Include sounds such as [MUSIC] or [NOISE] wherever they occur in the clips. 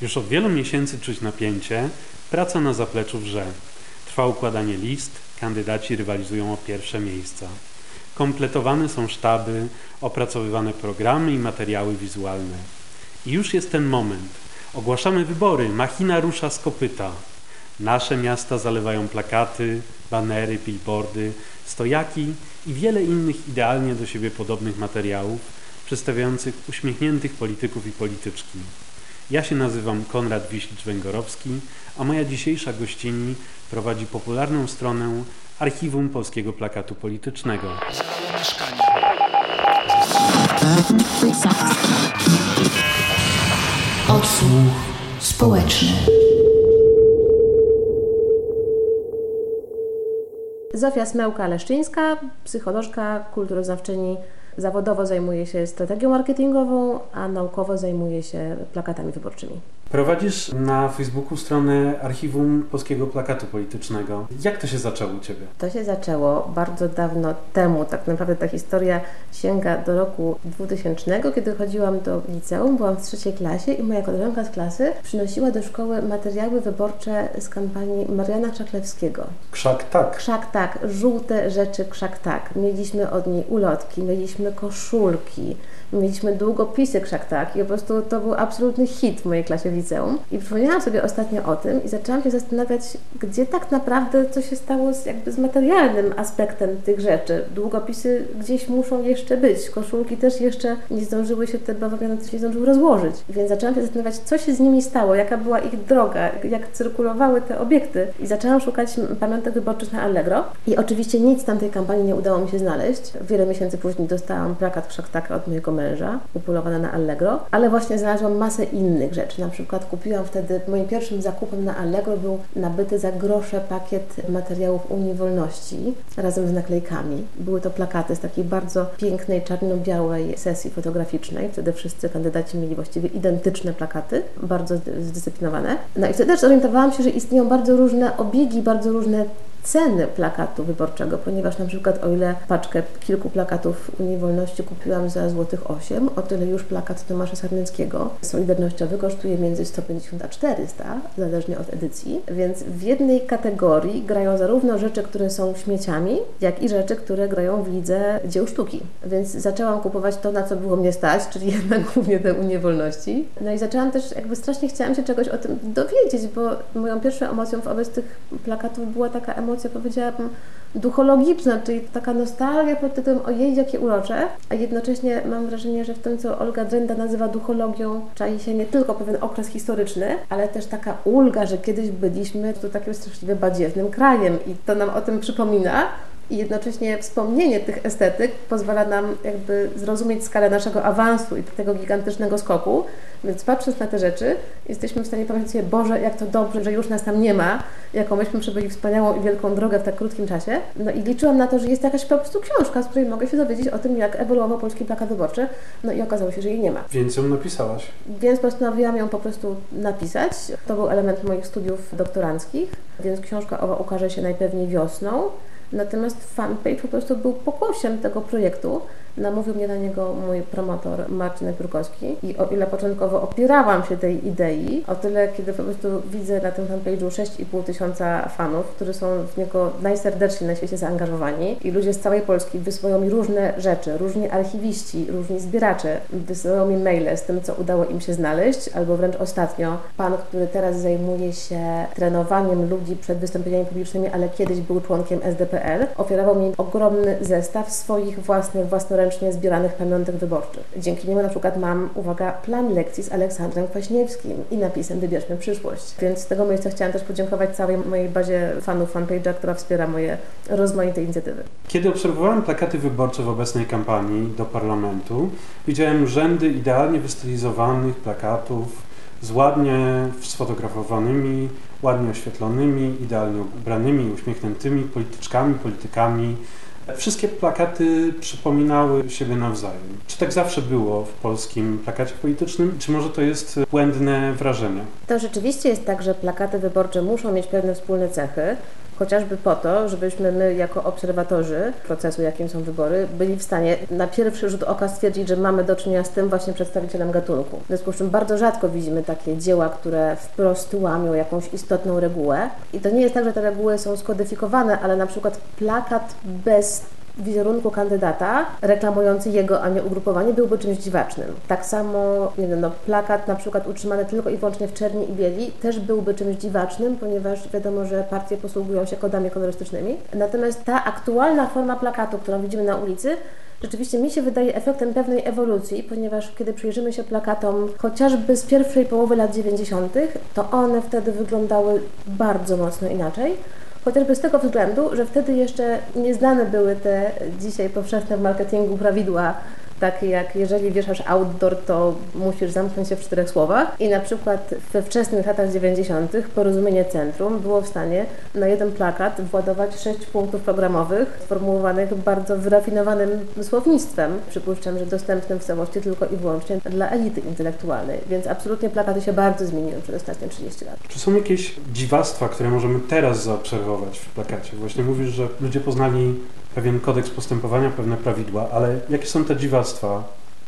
Już od wielu miesięcy czuć napięcie, praca na zapleczu wrze. Trwa układanie list, kandydaci rywalizują o pierwsze miejsca. Kompletowane są sztaby, opracowywane programy i materiały wizualne. I już jest ten moment. Ogłaszamy wybory, machina rusza z kopyta. Nasze miasta zalewają plakaty, banery, billboardy, stojaki i wiele innych idealnie do siebie podobnych materiałów przedstawiających uśmiechniętych polityków i polityczki. Ja się nazywam Konrad Wiślicz-Węgorowski, a moja dzisiejsza gościni prowadzi popularną stronę Archiwum Polskiego Plakatu Politycznego. Odsłuch społeczny. Zofia Smełka-Leszczyńska, psycholożka, kulturoznawczyni Zawodowo zajmuje się strategią marketingową, a naukowo zajmuje się plakatami wyborczymi. Prowadzisz na Facebooku stronę Archiwum Polskiego Plakatu Politycznego. Jak to się zaczęło u Ciebie? To się zaczęło bardzo dawno temu. Tak naprawdę ta historia sięga do roku 2000, kiedy chodziłam do liceum, byłam w trzeciej klasie i moja koleżanka z klasy przynosiła do szkoły materiały wyborcze z kampanii Mariana Krzaklewskiego. Krzak tak. Krzak tak, żółte rzeczy krzak tak. Mieliśmy od niej ulotki, mieliśmy koszulki, mieliśmy długopisy krzak i po prostu to był absolutny hit w mojej klasie liceum. I przypomniałam sobie ostatnio o tym i zaczęłam się zastanawiać, gdzie tak naprawdę co się stało z, jakby z materialnym aspektem tych rzeczy. Długopisy gdzieś muszą jeszcze być, koszulki też jeszcze nie zdążyły się, te bawawiane też nie zdążyły rozłożyć. Więc zaczęłam się zastanawiać, co się z nimi stało, jaka była ich droga, jak cyrkulowały te obiekty. I zaczęłam szukać pamiątek wyborczych na Allegro. I oczywiście nic tamtej kampanii nie udało mi się znaleźć. Wiele miesięcy później dostałam plakat Krzaktaka od mojego męża, upulowana na Allegro, ale właśnie znalazłam masę innych rzeczy, na przykład kupiłam wtedy, moim pierwszym zakupem na Allegro był nabyty za grosze pakiet materiałów Unii Wolności razem z naklejkami. Były to plakaty z takiej bardzo pięknej, czarno-białej sesji fotograficznej. Wtedy wszyscy kandydaci mieli właściwie identyczne plakaty, bardzo zdyscyplinowane. No i wtedy też zorientowałam się, że istnieją bardzo różne obiegi, bardzo różne ceny plakatu wyborczego, ponieważ na przykład o ile paczkę kilku plakatów Unii Wolności kupiłam za złotych 8, o tyle już plakat Tomasza Sarneckiego Solidarnościowy kosztuje między 150 a 400, zależnie od edycji, więc w jednej kategorii grają zarówno rzeczy, które są śmieciami, jak i rzeczy, które grają w lidze dzieł sztuki. Więc zaczęłam kupować to, na co było mnie stać, czyli jednak [LAUGHS] głównie te Unie Wolności. No i zaczęłam też, jakby strasznie chciałam się czegoś o tym dowiedzieć, bo moją pierwszą emocją wobec tych plakatów była taka emocja, emocja, powiedziałabym, duchologiczna, czyli taka nostalgia pod tytułem ojej, jakie urocze, a jednocześnie mam wrażenie, że w tym, co Olga Drenda nazywa duchologią, czai się nie tylko pewien okres historyczny, ale też taka ulga, że kiedyś byliśmy tu takim straszliwie badziewnym krajem i to nam o tym przypomina, i jednocześnie wspomnienie tych estetyk pozwala nam jakby zrozumieć skalę naszego awansu i tego gigantycznego skoku. Więc patrząc na te rzeczy, jesteśmy w stanie powiedzieć sobie, Boże, jak to dobrze, że już nas tam nie ma, jaką myśmy przebyli wspaniałą i wielką drogę w tak krótkim czasie. No i liczyłam na to, że jest jakaś po prostu książka, z której mogę się dowiedzieć o tym, jak ewoluował polski plakat wyborczy. No i okazało się, że jej nie ma. Więc ją napisałaś? Więc postanowiłam ją po prostu napisać. To był element moich studiów doktoranckich, więc książka owa ukaże się najpewniej wiosną. Natomiast fanpage po prostu był pokłosiem tego projektu, Namówił mnie na niego mój promotor Marcin Piórkowski i o ile początkowo opierałam się tej idei, o tyle kiedy po prostu widzę na tym fanpage'u 6,5 tysiąca fanów, którzy są w niego najserdeczniej na świecie zaangażowani i ludzie z całej Polski wysyłają mi różne rzeczy, różni archiwiści, różni zbieracze wysyłają mi maile z tym, co udało im się znaleźć, albo wręcz ostatnio pan, który teraz zajmuje się trenowaniem ludzi przed wystąpieniami publicznymi, ale kiedyś był członkiem SDPL, ofiarował mi ogromny zestaw swoich własnych, własnoręcznych ręcznie zbieranych pamiątek wyborczych. Dzięki niemu na przykład mam, uwaga, plan lekcji z Aleksandrem Kwaśniewskim i napisem Wybierzmy przyszłość. Więc z tego miejsca chciałam też podziękować całej mojej bazie fanów fanpage'a, która wspiera moje rozmaite inicjatywy. Kiedy obserwowałem plakaty wyborcze w obecnej kampanii do parlamentu, widziałem rzędy idealnie wystylizowanych plakatów z ładnie sfotografowanymi, ładnie oświetlonymi, idealnie ubranymi, uśmiechniętymi polityczkami, politykami, Wszystkie plakaty przypominały siebie nawzajem. Czy tak zawsze było w polskim plakacie politycznym, czy może to jest błędne wrażenie? To rzeczywiście jest tak, że plakaty wyborcze muszą mieć pewne wspólne cechy. Chociażby po to, żebyśmy my jako obserwatorzy procesu, jakim są wybory, byli w stanie na pierwszy rzut oka stwierdzić, że mamy do czynienia z tym właśnie przedstawicielem gatunku. W związku z czym bardzo rzadko widzimy takie dzieła, które wprost łamią jakąś istotną regułę. I to nie jest tak, że te reguły są skodyfikowane, ale na przykład plakat bez wizerunku kandydata reklamujący jego, a nie ugrupowanie byłby czymś dziwacznym. Tak samo, nie wiem, no, plakat na przykład utrzymany tylko i wyłącznie w czerni i bieli też byłby czymś dziwacznym, ponieważ wiadomo, że partie posługują się kodami kolorystycznymi. Natomiast ta aktualna forma plakatu, którą widzimy na ulicy, rzeczywiście mi się wydaje efektem pewnej ewolucji, ponieważ kiedy przyjrzymy się plakatom chociażby z pierwszej połowy lat 90., to one wtedy wyglądały bardzo mocno inaczej. Chociażby z tego względu, że wtedy jeszcze nieznane były te dzisiaj powszechne w marketingu prawidła takie jak jeżeli wieszasz outdoor, to musisz zamknąć się w czterech słowach. I na przykład we wczesnych latach 90. Porozumienie Centrum było w stanie na jeden plakat władować sześć punktów programowych sformułowanych bardzo wyrafinowanym słownictwem. Przypuszczam, że dostępnym w całości tylko i wyłącznie dla elity intelektualnej. Więc absolutnie plakaty się bardzo zmieniły przez ostatnie 30 lat. Czy są jakieś dziwactwa, które możemy teraz zaobserwować w plakacie? Właśnie mówisz, że ludzie poznali pewien kodeks postępowania, pewne prawidła, ale jakie są te dziwactwa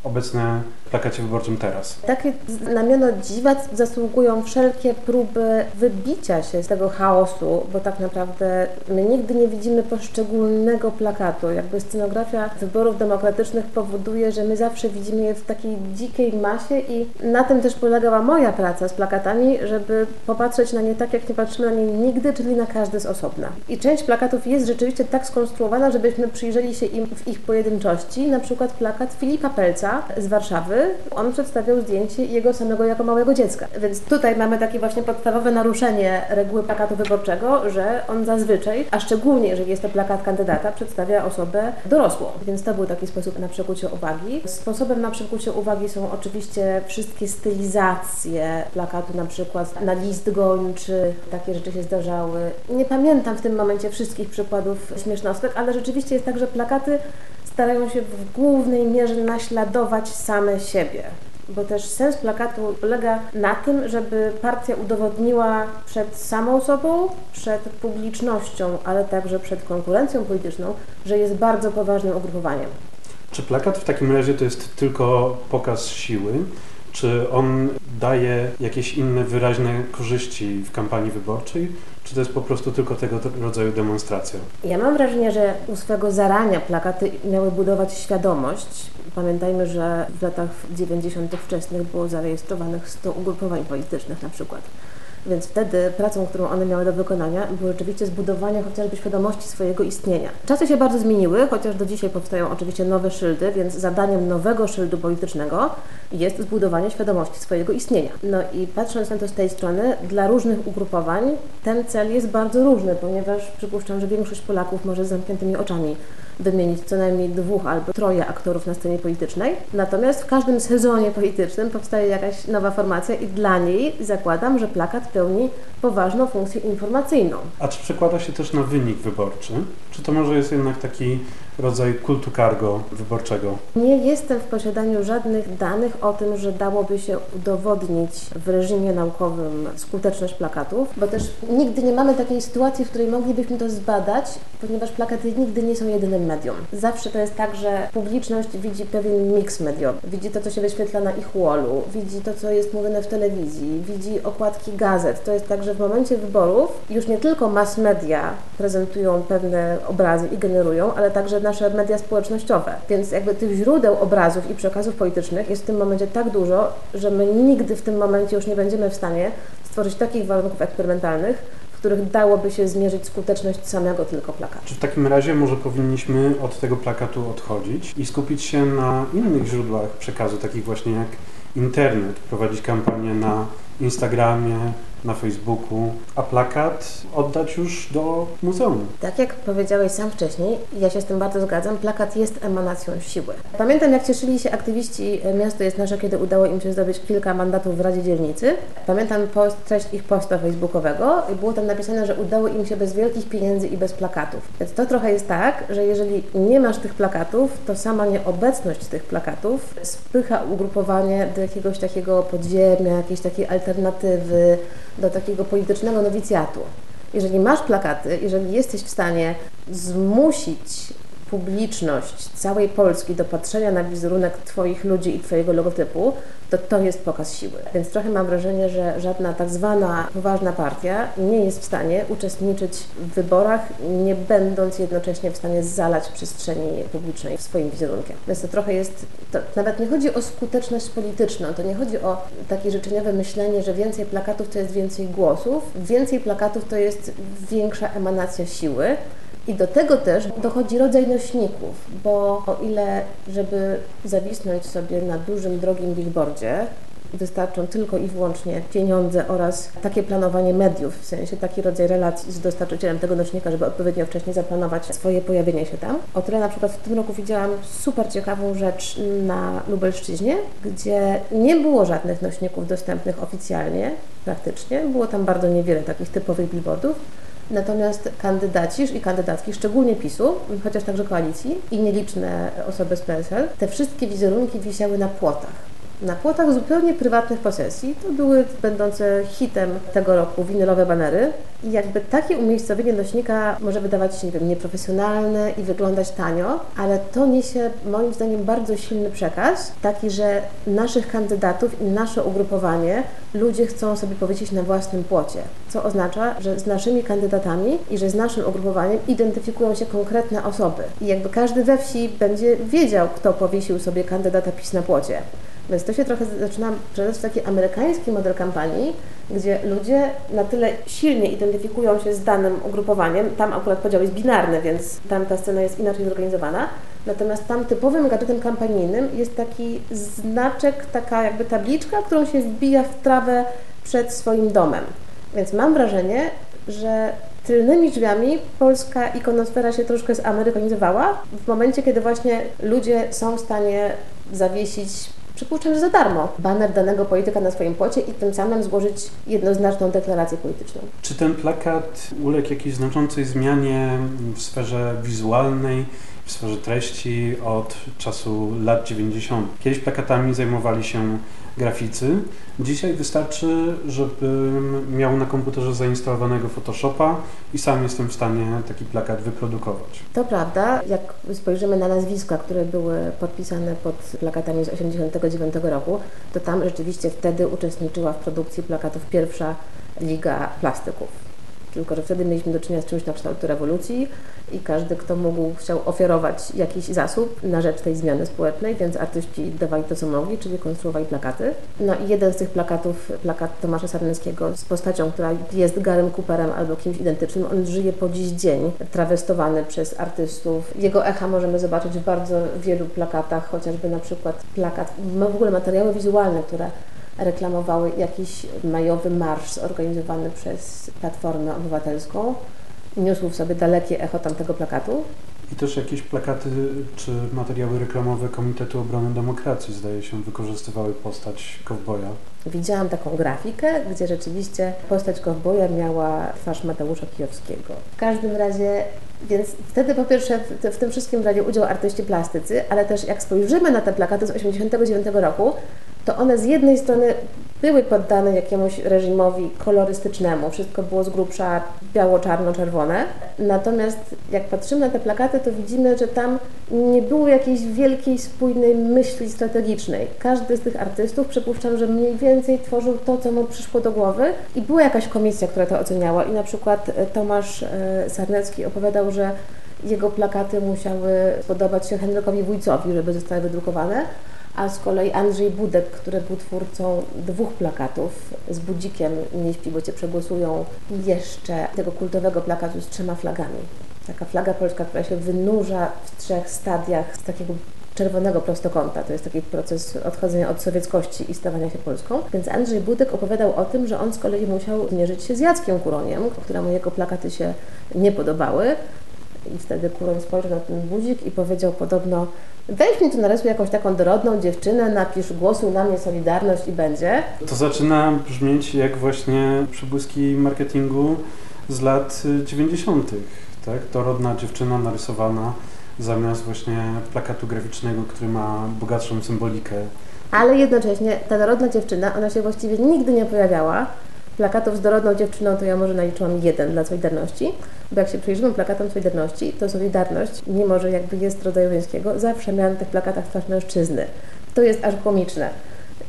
obecne w plakacie wyborczym teraz? Takie znamiona dziwactw zasługują wszelkie próby wybicia się z tego chaosu, bo tak naprawdę my nigdy nie widzimy poszczególnego plakatu. Jakby scenografia wyborów demokratycznych powoduje, że my zawsze widzimy je w takiej dzikiej masie i na tym też polegała moja praca z plakatami, żeby popatrzeć na nie tak, jak nie patrzymy na nie nigdy, czyli na każdy z osobna. I część plakatów jest rzeczywiście tak skonstruowana, żebyśmy przyjrzeli się im w ich pojedynczości, na przykład plakat Filipa Pelca z Warszawy, on przedstawiał zdjęcie jego samego jako małego dziecka. Więc tutaj mamy takie właśnie podstawowe naruszenie reguły plakatu wyborczego, że on zazwyczaj, a szczególnie jeżeli jest to plakat kandydata, przedstawia osobę dorosłą. Więc to był taki sposób na przykucie uwagi. Sposobem na przykucie uwagi są oczywiście wszystkie stylizacje plakatu, na przykład na list gończy, takie rzeczy się zdarzały. Nie pamiętam w tym momencie wszystkich przykładów śmiesznostek, ale rzeczywiście jest tak, że plakaty starają się w głównej mierze naśladować same siebie. Bo też sens plakatu polega na tym, żeby partia udowodniła przed samą sobą, przed publicznością, ale także przed konkurencją polityczną, że jest bardzo poważnym ugrupowaniem. Czy plakat w takim razie to jest tylko pokaz siły? Czy on daje jakieś inne wyraźne korzyści w kampanii wyborczej? Czy to jest po prostu tylko tego rodzaju demonstracja? Ja mam wrażenie, że u swego zarania plakaty miały budować świadomość. Pamiętajmy, że w latach 90. wczesnych było zarejestrowanych 100 ugrupowań politycznych na przykład. Więc wtedy pracą, którą one miały do wykonania, było rzeczywiście zbudowanie chociażby świadomości swojego istnienia. Czasy się bardzo zmieniły, chociaż do dzisiaj powstają oczywiście nowe szyldy, więc zadaniem nowego szyldu politycznego jest zbudowanie świadomości swojego istnienia. No i patrząc na to z tej strony, dla różnych ugrupowań ten cel jest bardzo różny, ponieważ przypuszczam, że większość Polaków może z zamkniętymi oczami wymienić co najmniej dwóch albo troje aktorów na scenie politycznej. Natomiast w każdym sezonie politycznym powstaje jakaś nowa formacja i dla niej zakładam, że plakat pełni poważną funkcję informacyjną. A czy przekłada się też na wynik wyborczy? Czy to może jest jednak taki rodzaj kultu cargo wyborczego? Nie jestem w posiadaniu żadnych danych o tym, że dałoby się udowodnić w reżimie naukowym skuteczność plakatów, bo też nigdy nie mamy takiej sytuacji, w której moglibyśmy to zbadać, ponieważ plakaty nigdy nie są jedynym medium. Zawsze to jest tak, że publiczność widzi pewien miks mediowy. Widzi to, co się wyświetla na ich wallu, widzi to, co jest mówione w telewizji, widzi okładki gazet. To jest tak, że w momencie wyborów już nie tylko mass media prezentują pewne obrazy i generują, ale także nasze media społecznościowe. Więc jakby tych źródeł obrazów i przekazów politycznych jest w tym momencie tak dużo, że my nigdy w tym momencie już nie będziemy w stanie stworzyć takich warunków eksperymentalnych, w których dałoby się zmierzyć skuteczność samego tylko plakatu. Czy w takim razie może powinniśmy od tego plakatu odchodzić i skupić się na innych źródłach przekazu, takich właśnie jak internet, prowadzić kampanię na Instagramie, na Facebooku, a plakat oddać już do muzeum. Tak jak powiedziałeś sam wcześniej, ja się z tym bardzo zgadzam, plakat jest emanacją siły. Pamiętam jak cieszyli się aktywiści Miasto jest nasze, kiedy udało im się zdobyć kilka mandatów w Radzie Dzielnicy. Pamiętam post, treść ich posta facebookowego i było tam napisane, że udało im się bez wielkich pieniędzy i bez plakatów. Więc to trochę jest tak, że jeżeli nie masz tych plakatów, to sama nieobecność tych plakatów spycha ugrupowanie do jakiegoś takiego podziemia, jakiejś takiej alternatywy, do takiego politycznego nowicjatu. Jeżeli masz plakaty, jeżeli jesteś w stanie zmusić publiczność całej Polski do patrzenia na wizerunek Twoich ludzi i Twojego logotypu, to to jest pokaz siły. Więc trochę mam wrażenie, że żadna tak zwana poważna partia nie jest w stanie uczestniczyć w wyborach, nie będąc jednocześnie w stanie zalać przestrzeni publicznej swoim wizerunkiem. Więc to trochę jest, to nawet nie chodzi o skuteczność polityczną, to nie chodzi o takie życzeniowe myślenie, że więcej plakatów to jest więcej głosów, więcej plakatów to jest większa emanacja siły, i do tego też dochodzi rodzaj nośników, bo o ile, żeby zawisnąć sobie na dużym, drogim billboardzie, wystarczą tylko i wyłącznie pieniądze oraz takie planowanie mediów, w sensie taki rodzaj relacji z dostarczycielem tego nośnika, żeby odpowiednio wcześniej zaplanować swoje pojawienie się tam. O tyle na przykład w tym roku widziałam super ciekawą rzecz na Lubelszczyźnie, gdzie nie było żadnych nośników dostępnych oficjalnie, praktycznie. Było tam bardzo niewiele takich typowych billboardów, Natomiast kandydaci i kandydatki, szczególnie PiSu, chociaż także koalicji i nieliczne osoby z PSL, te wszystkie wizerunki wisiały na płotach na płotach zupełnie prywatnych posesji. To były będące hitem tego roku winylowe banery i jakby takie umiejscowienie nośnika może wydawać się, nie wiem, nieprofesjonalne i wyglądać tanio, ale to niesie moim zdaniem bardzo silny przekaz, taki, że naszych kandydatów i nasze ugrupowanie ludzie chcą sobie powiedzieć na własnym płocie, co oznacza, że z naszymi kandydatami i że z naszym ugrupowaniem identyfikują się konkretne osoby i jakby każdy we wsi będzie wiedział, kto powiesił sobie kandydata PiS na płocie. Więc to się trochę zaczyna przeradać w taki amerykański model kampanii, gdzie ludzie na tyle silnie identyfikują się z danym ugrupowaniem, tam akurat podział jest binarny, więc tam ta scena jest inaczej zorganizowana, natomiast tam typowym gadżetem kampanijnym jest taki znaczek, taka jakby tabliczka, którą się wbija w trawę przed swoim domem. Więc mam wrażenie, że tylnymi drzwiami polska ikonosfera się troszkę zamerykanizowała w momencie, kiedy właśnie ludzie są w stanie zawiesić przypuszczam, że za darmo baner danego polityka na swoim płocie i tym samym złożyć jednoznaczną deklarację polityczną. Czy ten plakat uległ jakiejś znaczącej zmianie w sferze wizualnej, sferze treści od czasu lat 90? Kiedyś plakatami zajmowali się graficy. Dzisiaj wystarczy, żebym miał na komputerze zainstalowanego Photoshopa i sam jestem w stanie taki plakat wyprodukować. To prawda. Jak spojrzymy na nazwiska, które były podpisane pod plakatami z 1989 roku, to tam rzeczywiście wtedy uczestniczyła w produkcji plakatów pierwsza Liga Plastyków tylko że wtedy mieliśmy do czynienia z czymś na kształt rewolucji i każdy, kto mógł, chciał ofiarować jakiś zasób na rzecz tej zmiany społecznej, więc artyści dawali to, co mogli, czyli konstruowali plakaty. No i jeden z tych plakatów, plakat Tomasza Sarneckiego z postacią, która jest Garym Cooperem albo kimś identycznym, on żyje po dziś dzień, trawestowany przez artystów. Jego echa możemy zobaczyć w bardzo wielu plakatach, chociażby na przykład plakat, w ogóle materiały wizualne, które reklamowały jakiś majowy marsz zorganizowany przez Platformę Obywatelską. Niósł w sobie dalekie echo tamtego plakatu. I też jakieś plakaty czy materiały reklamowe Komitetu Obrony Demokracji, zdaje się, wykorzystywały postać kowboja. Widziałam taką grafikę, gdzie rzeczywiście postać kowboja miała twarz Mateusza Kijowskiego. W każdym razie, więc wtedy po pierwsze w, w tym wszystkim brali udział artyści plastycy, ale też jak spojrzymy na te plakaty z 1989 roku, to one z jednej strony były poddane jakiemuś reżimowi kolorystycznemu, wszystko było z grubsza biało-czarno-czerwone. Natomiast jak patrzymy na te plakaty, to widzimy, że tam nie było jakiejś wielkiej, spójnej myśli strategicznej. Każdy z tych artystów, przypuszczam, że mniej więcej tworzył to, co mu przyszło do głowy i była jakaś komisja, która to oceniała i na przykład e, Tomasz e, Sarnecki opowiadał, że jego plakaty musiały podobać się Henrykowi Wójcowi, żeby zostały wydrukowane, a z kolei Andrzej Budek, który był twórcą dwóch plakatów z budzikiem Nie śpi, bo Cię przegłosują jeszcze tego kultowego plakatu z trzema flagami. Taka flaga polska, która się wynurza w trzech stadiach z takiego czerwonego prostokąta. To jest taki proces odchodzenia od sowieckości i stawania się Polską. Więc Andrzej Budek opowiadał o tym, że on z kolei musiał zmierzyć się z Jackiem Kuroniem, któremu jego plakaty się nie podobały. I wtedy Kuroń spojrzał na ten budzik i powiedział podobno Weź mi tu narysuj jakąś taką dorodną dziewczynę, napisz głosu na mnie Solidarność i będzie. To zaczyna brzmieć jak właśnie przebłyski marketingu z lat 90., tak? Dorodna dziewczyna narysowana zamiast właśnie plakatu graficznego, który ma bogatszą symbolikę. Ale jednocześnie ta dorodna dziewczyna, ona się właściwie nigdy nie pojawiała, plakatów z dorodną dziewczyną, to ja może naliczyłam jeden dla Solidarności, bo jak się przyjrzymy plakatom Solidarności, to Solidarność, mimo że jakby jest rodzaju żeńskiego, zawsze miała na tych plakatach twarz mężczyzny. To jest aż komiczne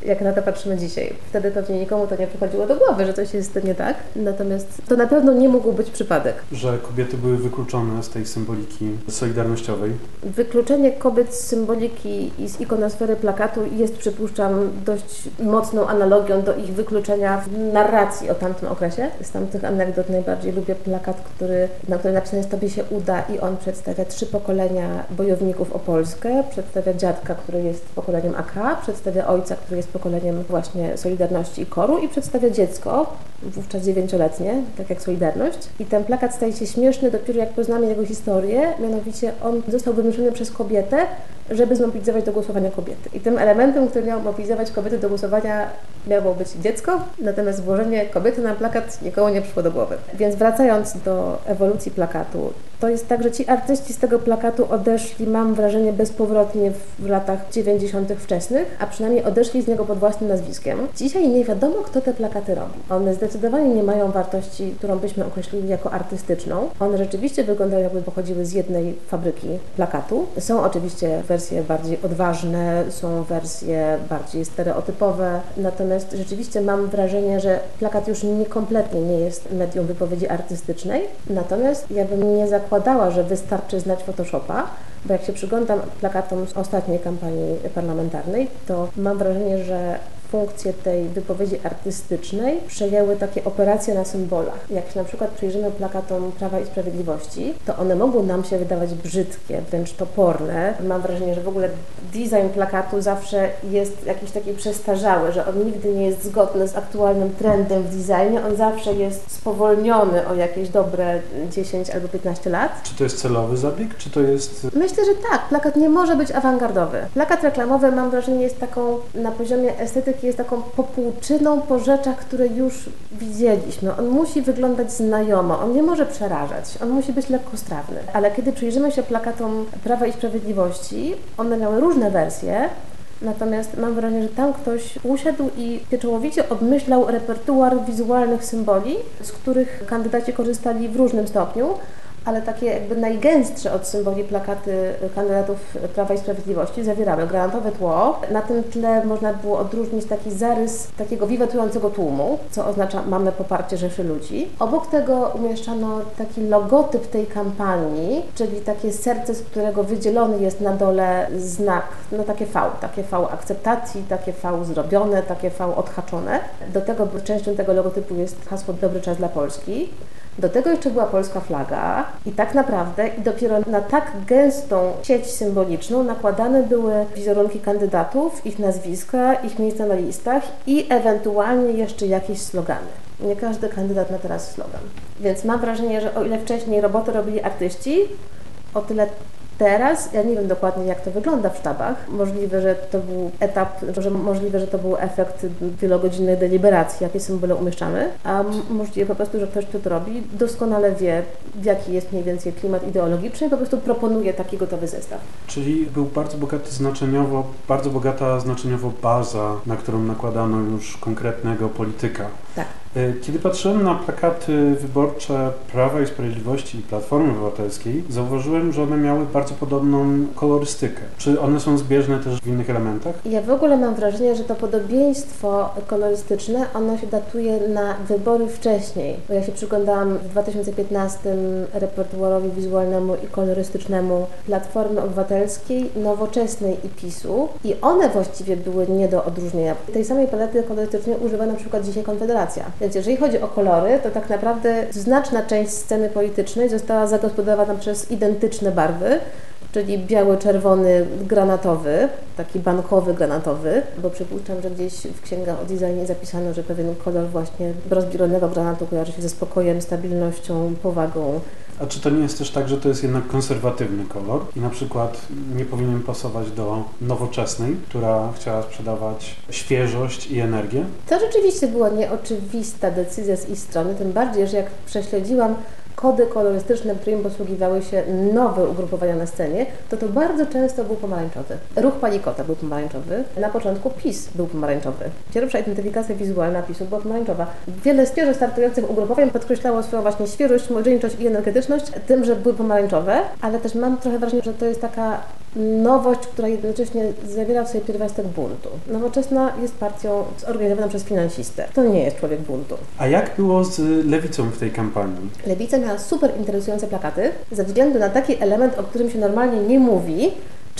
jak na to patrzymy dzisiaj. Wtedy pewnie nikomu to nie przychodziło do głowy, że coś jest nie tak. Natomiast to na pewno nie mógł być przypadek. Że kobiety były wykluczone z tej symboliki solidarnościowej. Wykluczenie kobiet z symboliki i z ikonosfery plakatu jest, przypuszczam, dość mocną analogią do ich wykluczenia w narracji o tamtym okresie. Z tamtych anegdot najbardziej lubię plakat, który, na którym napisane jest Tobie się uda i on przedstawia trzy pokolenia bojowników o Polskę. Przedstawia dziadka, który jest pokoleniem AK, przedstawia ojca, który jest pokoleniem właśnie Solidarności i Koru i przedstawia dziecko, wówczas dziewięcioletnie, tak jak Solidarność. I ten plakat staje się śmieszny dopiero jak poznamy jego historię, mianowicie on został wymyślony przez kobietę, żeby zmobilizować do głosowania kobiety. I tym elementem, który miał mobilizować kobiety do głosowania, miało być dziecko, natomiast włożenie kobiety na plakat nikomu nie przyszło do głowy. Więc wracając do ewolucji plakatu, to jest tak, że ci artyści z tego plakatu odeszli, mam wrażenie, bezpowrotnie w latach 90. wczesnych, a przynajmniej odeszli z niego pod własnym nazwiskiem. Dzisiaj nie wiadomo, kto te plakaty robi. One zdecydowanie nie mają wartości, którą byśmy określili jako artystyczną. One rzeczywiście wyglądają, jakby pochodziły z jednej fabryki plakatu. Są oczywiście wersje bardziej odważne, są wersje bardziej stereotypowe, natomiast rzeczywiście mam wrażenie, że plakat już niekompletnie nie jest medium wypowiedzi artystycznej. Natomiast ja bym nie zakładała, że wystarczy znać Photoshopa, bo jak się przyglądam plakatom z ostatniej kampanii parlamentarnej, to mam wrażenie, że funkcję tej wypowiedzi artystycznej przejęły takie operacje na symbolach. Jak się na przykład przyjrzymy plakatom Prawa i Sprawiedliwości, to one mogą nam się wydawać brzydkie, wręcz toporne. Mam wrażenie, że w ogóle design plakatu zawsze jest jakiś taki przestarzały, że on nigdy nie jest zgodny z aktualnym trendem w designie, on zawsze jest spowolniony o jakieś dobre 10 albo 15 lat. Czy to jest celowy zabieg, czy to jest... Myślę, że tak. Plakat nie może być awangardowy. Plakat reklamowy, mam wrażenie, jest taką na poziomie estetyki jest taką popłuczyną po rzeczach, które już widzieliśmy. On musi wyglądać znajomo, on nie może przerażać, on musi być lekkostrawny. Ale kiedy przyjrzymy się plakatom Prawa i Sprawiedliwości, one miały różne wersje, Natomiast mam wrażenie, że tam ktoś usiadł i pieczołowicie obmyślał repertuar wizualnych symboli, z których kandydaci korzystali w różnym stopniu, ale takie jakby najgęstsze od symboli plakaty kandydatów Prawa i Sprawiedliwości zawierały granatowe tło. Na tym tle można było odróżnić taki zarys takiego wiwatującego tłumu, co oznacza mamy poparcie rzeszy ludzi. Obok tego umieszczano taki logotyp tej kampanii, czyli takie serce, z którego wydzielony jest na dole znak, no takie V, takie V akceptacji, takie V zrobione, takie V odhaczone. Do tego częścią tego logotypu jest hasło Dobry czas dla Polski. Do tego jeszcze była polska flaga i tak naprawdę i dopiero na tak gęstą sieć symboliczną nakładane były wizerunki kandydatów, ich nazwiska, ich miejsca na listach i ewentualnie jeszcze jakieś slogany. Nie każdy kandydat ma teraz slogan. Więc mam wrażenie, że o ile wcześniej roboty robili artyści, o tyle Teraz ja nie wiem dokładnie, jak to wygląda w sztabach. Możliwe, że to był etap, że możliwe, że to był efekt wielogodzinnej deliberacji, jakie symbole umieszczamy, a możliwe po prostu, że ktoś, kto to robi, doskonale wie, jaki jest mniej więcej klimat ideologiczny i po prostu proponuje taki gotowy zestaw. Czyli był bardzo bogaty znaczeniowo, bardzo bogata znaczeniowo baza, na którą nakładano już konkretnego polityka. Tak. E, kiedy patrzyłem na plakaty wyborcze Prawa i Sprawiedliwości i Platformy Obywatelskiej, zauważyłem, że one miały bardzo podobną kolorystykę. Czy one są zbieżne też w innych elementach? Ja w ogóle mam wrażenie, że to podobieństwo kolorystyczne, ono się datuje na wybory wcześniej. Bo ja się przyglądałam w 2015 repertuarowi wizualnemu i kolorystycznemu Platformy Obywatelskiej, Nowoczesnej i PiSu i one właściwie były nie do odróżnienia. Tej samej palety kolorystycznej używa na przykład dzisiaj Konfederacja. Więc jeżeli chodzi o kolory, to tak naprawdę znaczna część sceny politycznej została zagospodarowana przez identyczne barwy, czyli biały, czerwony, granatowy, taki bankowy granatowy, bo przypuszczam, że gdzieś w księgach o designie zapisano, że pewien kolor właśnie rozbielonego granatu kojarzy się ze spokojem, stabilnością, powagą. A czy to nie jest też tak, że to jest jednak konserwatywny kolor i na przykład nie powinien pasować do nowoczesnej, która chciała sprzedawać świeżość i energię? To rzeczywiście była nieoczywista decyzja z ich strony, tym bardziej, że jak prześledziłam kody kolorystyczne, którymi posługiwały się nowe ugrupowania na scenie, to to bardzo często był pomarańczowy. Ruch Palikota był pomarańczowy, na początku PiS był pomarańczowy. Pierwsza identyfikacja wizualna PiSu była pomarańczowa. Wiele świeżo startujących ugrupowań podkreślało swoją właśnie świeżość, młodzieńczość i energetyczność tym, że były pomarańczowe, ale też mam trochę wrażenie, że to jest taka nowość, która jednocześnie zawiera w sobie pierwiastek buntu. Nowoczesna jest partią zorganizowaną przez finansistę. To nie jest człowiek buntu. A jak było z lewicą w tej kampanii? Lewica miała super interesujące plakaty ze względu na taki element, o którym się normalnie nie mówi,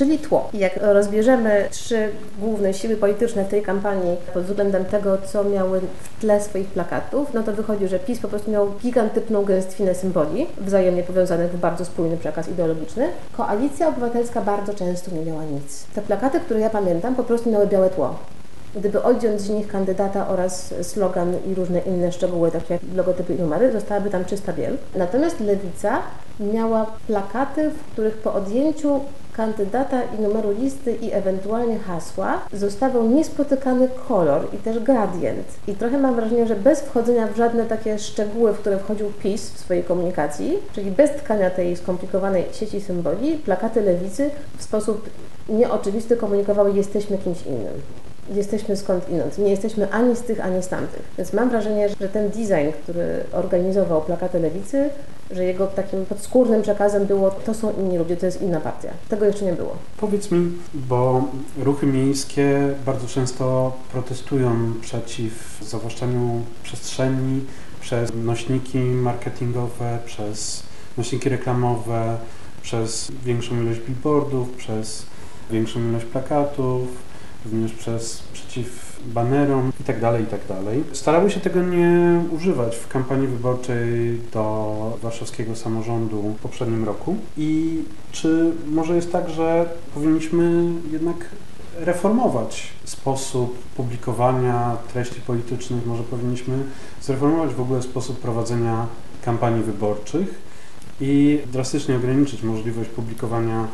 czyli tło. Jak rozbierzemy trzy główne siły polityczne w tej kampanii pod względem tego, co miały w tle swoich plakatów, no to wychodzi, że PiS po prostu miał gigantyczną gęstwinę symboli, wzajemnie powiązanych w bardzo spójny przekaz ideologiczny. Koalicja Obywatelska bardzo często nie miała nic. Te plakaty, które ja pamiętam, po prostu miały białe tło. Gdyby odjąć z nich kandydata oraz slogan i różne inne szczegóły, takie jak logotypy i numery, zostałaby tam czysta biel. Natomiast Lewica miała plakaty, w których po odjęciu kandydata i numeru listy i ewentualnie hasła zostawał niespotykany kolor i też gradient. I trochę mam wrażenie, że bez wchodzenia w żadne takie szczegóły, w które wchodził PiS w swojej komunikacji, czyli bez tkania tej skomplikowanej sieci symboli, plakaty lewicy w sposób nieoczywisty komunikowały jesteśmy kimś innym jesteśmy skąd inąd. Nie jesteśmy ani z tych, ani z tamtych. Więc mam wrażenie, że ten design, który organizował plakaty lewicy, że jego takim podskórnym przekazem było to są inni ludzie, to jest inna partia. Tego jeszcze nie było. Powiedz mi, bo ruchy miejskie bardzo często protestują przeciw zawłaszczaniu przestrzeni przez nośniki marketingowe, przez nośniki reklamowe, przez większą ilość billboardów, przez większą ilość plakatów, również przez przeciw banerom itd., tak itd. Tak Starały się tego nie używać w kampanii wyborczej do warszawskiego samorządu w poprzednim roku. I czy może jest tak, że powinniśmy jednak reformować sposób publikowania treści politycznych, może powinniśmy zreformować w ogóle sposób prowadzenia kampanii wyborczych i drastycznie ograniczyć możliwość publikowania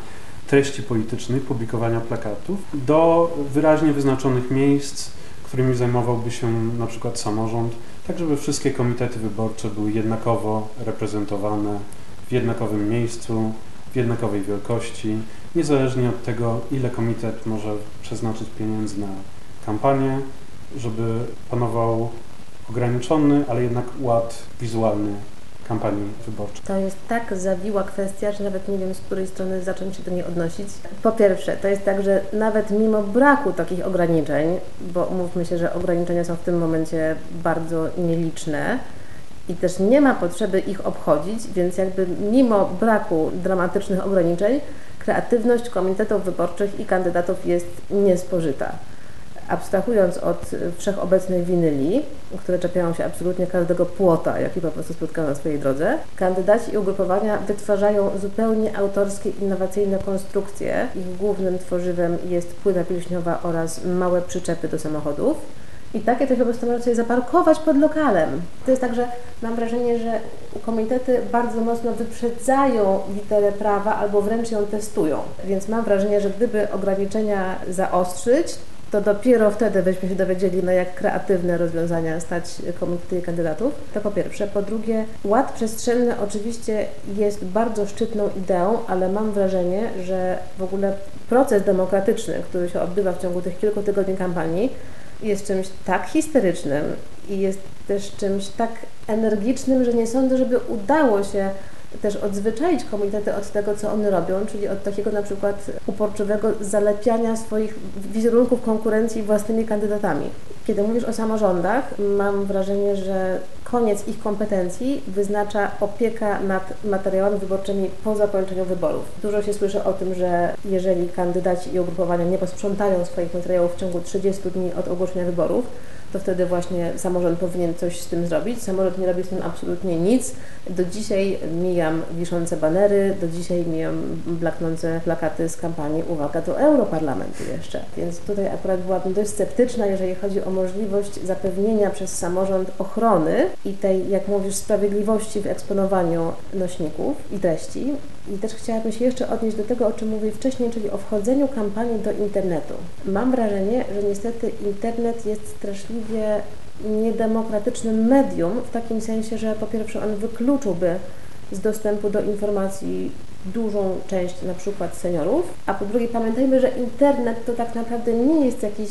treści politycznych, publikowania plakatów do wyraźnie wyznaczonych miejsc, którymi zajmowałby się na przykład samorząd, tak żeby wszystkie komitety wyborcze były jednakowo reprezentowane w jednakowym miejscu, w jednakowej wielkości, niezależnie od tego, ile komitet może przeznaczyć pieniędzy na kampanię, żeby panował ograniczony, ale jednak ład wizualny kampanii wyborczej. To jest tak zawiła kwestia, że nawet nie wiem, z której strony zacząć się do niej odnosić. Po pierwsze, to jest tak, że nawet mimo braku takich ograniczeń, bo mówmy się, że ograniczenia są w tym momencie bardzo nieliczne, i też nie ma potrzeby ich obchodzić, więc jakby mimo braku dramatycznych ograniczeń, kreatywność komitetów wyborczych i kandydatów jest niespożyta abstrahując od wszechobecnych winyli, które czepiają się absolutnie każdego płota, jaki po prostu spotkano na swojej drodze, kandydaci i ugrupowania wytwarzają zupełnie autorskie, innowacyjne konstrukcje. Ich głównym tworzywem jest płyta pilśniowa oraz małe przyczepy do samochodów. I takie po prostu można sobie zaparkować pod lokalem. To jest tak, że mam wrażenie, że komitety bardzo mocno wyprzedzają literę prawa albo wręcz ją testują. Więc mam wrażenie, że gdyby ograniczenia zaostrzyć, to dopiero wtedy byśmy się dowiedzieli, na jak kreatywne rozwiązania stać komitety kandydatów. To po pierwsze. Po drugie, ład przestrzenny oczywiście jest bardzo szczytną ideą, ale mam wrażenie, że w ogóle proces demokratyczny, który się odbywa w ciągu tych kilku tygodni kampanii, jest czymś tak histerycznym i jest też czymś tak energicznym, że nie sądzę, żeby udało się też odzwyczaić komitety od tego, co one robią, czyli od takiego na przykład uporczywego zalepiania swoich wizerunków konkurencji własnymi kandydatami. Kiedy mówisz o samorządach, mam wrażenie, że koniec ich kompetencji wyznacza opieka nad materiałami wyborczymi po zakończeniu wyborów. Dużo się słyszy o tym, że jeżeli kandydaci i ugrupowania nie posprzątają swoich materiałów w ciągu 30 dni od ogłoszenia wyborów, to wtedy właśnie samorząd powinien coś z tym zrobić. Samorząd nie robi z tym absolutnie nic. Do dzisiaj mijam wiszące banery, do dzisiaj mijam blaknące plakaty z kampanii Uwaga do Europarlamentu jeszcze. Więc tutaj akurat byłabym dość sceptyczna, jeżeli chodzi o możliwość zapewnienia przez samorząd ochrony i tej, jak mówisz, sprawiedliwości w eksponowaniu nośników i treści. I też chciałabym się jeszcze odnieść do tego, o czym mówię wcześniej, czyli o wchodzeniu kampanii do internetu. Mam wrażenie, że niestety internet jest straszliwie niedemokratycznym medium, w takim sensie, że po pierwsze on wykluczyłby z dostępu do informacji dużą część na przykład seniorów, a po drugie pamiętajmy, że internet to tak naprawdę nie jest jakiś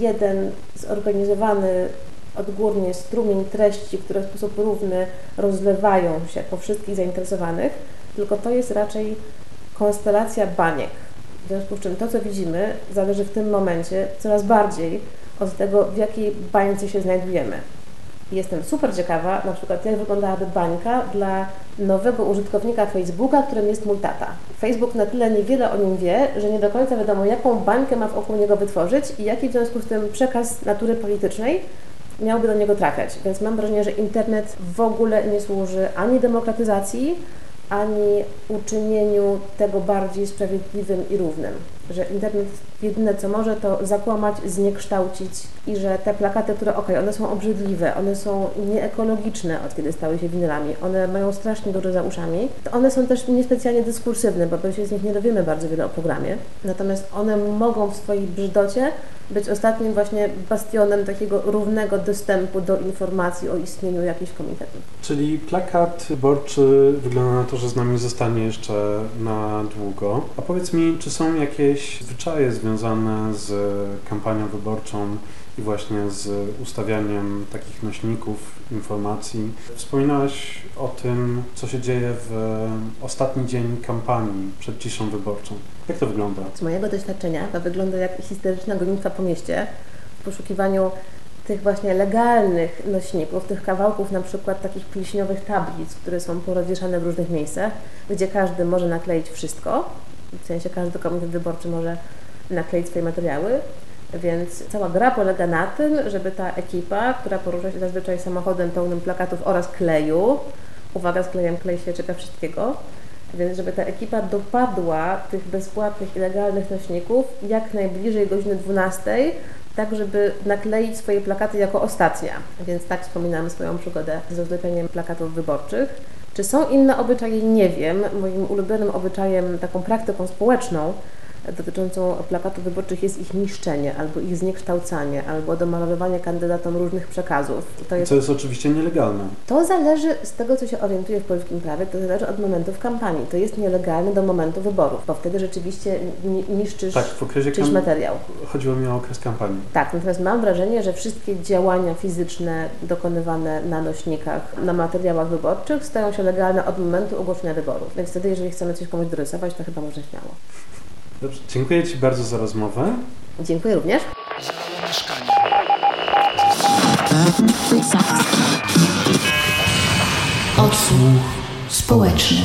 jeden zorganizowany odgórnie strumień treści, które w sposób równy rozlewają się po wszystkich zainteresowanych, tylko to jest raczej konstelacja baniek. W związku z czym to, co widzimy, zależy w tym momencie coraz bardziej od tego, w jakiej bańce się znajdujemy. Jestem super ciekawa, na przykład jak wyglądałaby bańka dla nowego użytkownika Facebooka, którym jest mój tata. Facebook na tyle niewiele o nim wie, że nie do końca wiadomo, jaką bańkę ma wokół niego wytworzyć i jaki w związku z tym przekaz natury politycznej miałby do niego trafiać. Więc mam wrażenie, że internet w ogóle nie służy ani demokratyzacji, ani uczynieniu tego bardziej sprawiedliwym i równym. Że internet jedyne co może to zakłamać, zniekształcić i że te plakaty, które ok, one są obrzydliwe, one są nieekologiczne od kiedy stały się winylami, one mają strasznie dużo za uszami, to one są też niespecjalnie dyskursywne, bo my się z nich nie dowiemy bardzo wiele o programie. Natomiast one mogą w swojej brzydocie być ostatnim właśnie bastionem takiego równego dostępu do informacji o istnieniu jakichś komitetów. Czyli plakat wyborczy wygląda na to, że z nami zostanie jeszcze na długo. A powiedz mi, czy są jakieś zwyczaje związane z kampanią wyborczą i właśnie z ustawianiem takich nośników informacji. Wspominałaś o tym, co się dzieje w ostatni dzień kampanii przed ciszą wyborczą. Jak to wygląda? Z mojego doświadczenia to wygląda jak historyczna gonitwa po mieście. W poszukiwaniu tych właśnie legalnych nośników, tych kawałków na przykład takich pilśniowych tablic, które są porozwieszane w różnych miejscach, gdzie każdy może nakleić wszystko, w sensie każdy komitet wyborczy może nakleić swoje materiały, więc cała gra polega na tym, żeby ta ekipa, która porusza się zazwyczaj samochodem pełnym plakatów oraz kleju, uwaga, z klejem klej się czeka wszystkiego, więc żeby ta ekipa dopadła tych bezpłatnych i legalnych nośników jak najbliżej godziny 12, tak żeby nakleić swoje plakaty jako ostatnia. Więc tak wspominamy swoją przygodę z rozlepieniem plakatów wyborczych. Czy są inne obyczaje? Nie wiem. Moim ulubionym obyczajem, taką praktyką społeczną dotyczącą plakatów wyborczych jest ich niszczenie, albo ich zniekształcanie, albo domalowywanie kandydatom różnych przekazów. To jest, co jest oczywiście nielegalne. To zależy z tego, co się orientuje w polskim prawie, to zależy od momentów kampanii. To jest nielegalne do momentu wyborów, bo wtedy rzeczywiście niszczysz tak, w okresie czyjś materiał. Chodziło mi o okres kampanii. Tak, natomiast mam wrażenie, że wszystkie działania fizyczne dokonywane na nośnikach, na materiałach wyborczych stają się legalne od momentu ogłoszenia wyborów. Więc wtedy, jeżeli chcemy coś komuś dorysować, to chyba można śmiało. Dobrze, dziękuję Ci bardzo za rozmowę. Dziękuję również. Odsłuch społeczny.